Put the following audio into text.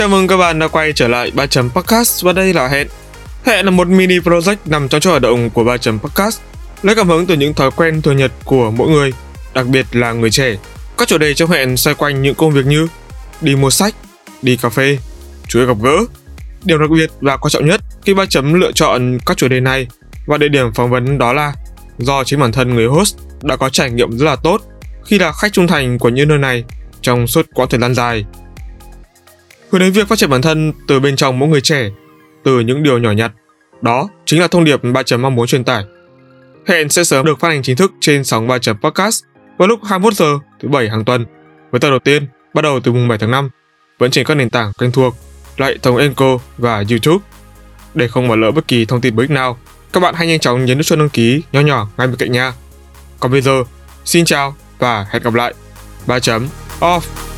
Chào mừng các bạn đã quay trở lại 3 chấm podcast và đây là Hẹn. Hẹn là một mini project nằm trong chuỗi hoạt động của 3 chấm podcast, lấy cảm hứng từ những thói quen thường nhật của mỗi người, đặc biệt là người trẻ. Các chủ đề trong hẹn xoay quanh những công việc như đi mua sách, đi cà phê, chuỗi gặp gỡ. Điều đặc biệt và quan trọng nhất khi 3 chấm lựa chọn các chủ đề này và địa điểm phỏng vấn đó là do chính bản thân người host đã có trải nghiệm rất là tốt khi là khách trung thành của những nơi này trong suốt quãng thời gian dài. Hướng đến việc phát triển bản thân từ bên trong mỗi người trẻ, từ những điều nhỏ nhặt. Đó chính là thông điệp 3 chấm mong muốn truyền tải. Hẹn sẽ sớm được phát hành chính thức trên sóng 3 chấm podcast vào lúc 21 giờ thứ bảy hàng tuần. Với tập đầu tiên bắt đầu từ mùng 7 tháng 5, vẫn trên các nền tảng kênh thuộc là hệ thống Enco và YouTube. Để không bỏ lỡ bất kỳ thông tin bổ ích nào, các bạn hãy nhanh chóng nhấn nút chuông đăng ký nhỏ nhỏ ngay bên cạnh nha. Còn bây giờ, xin chào và hẹn gặp lại. 3 chấm off.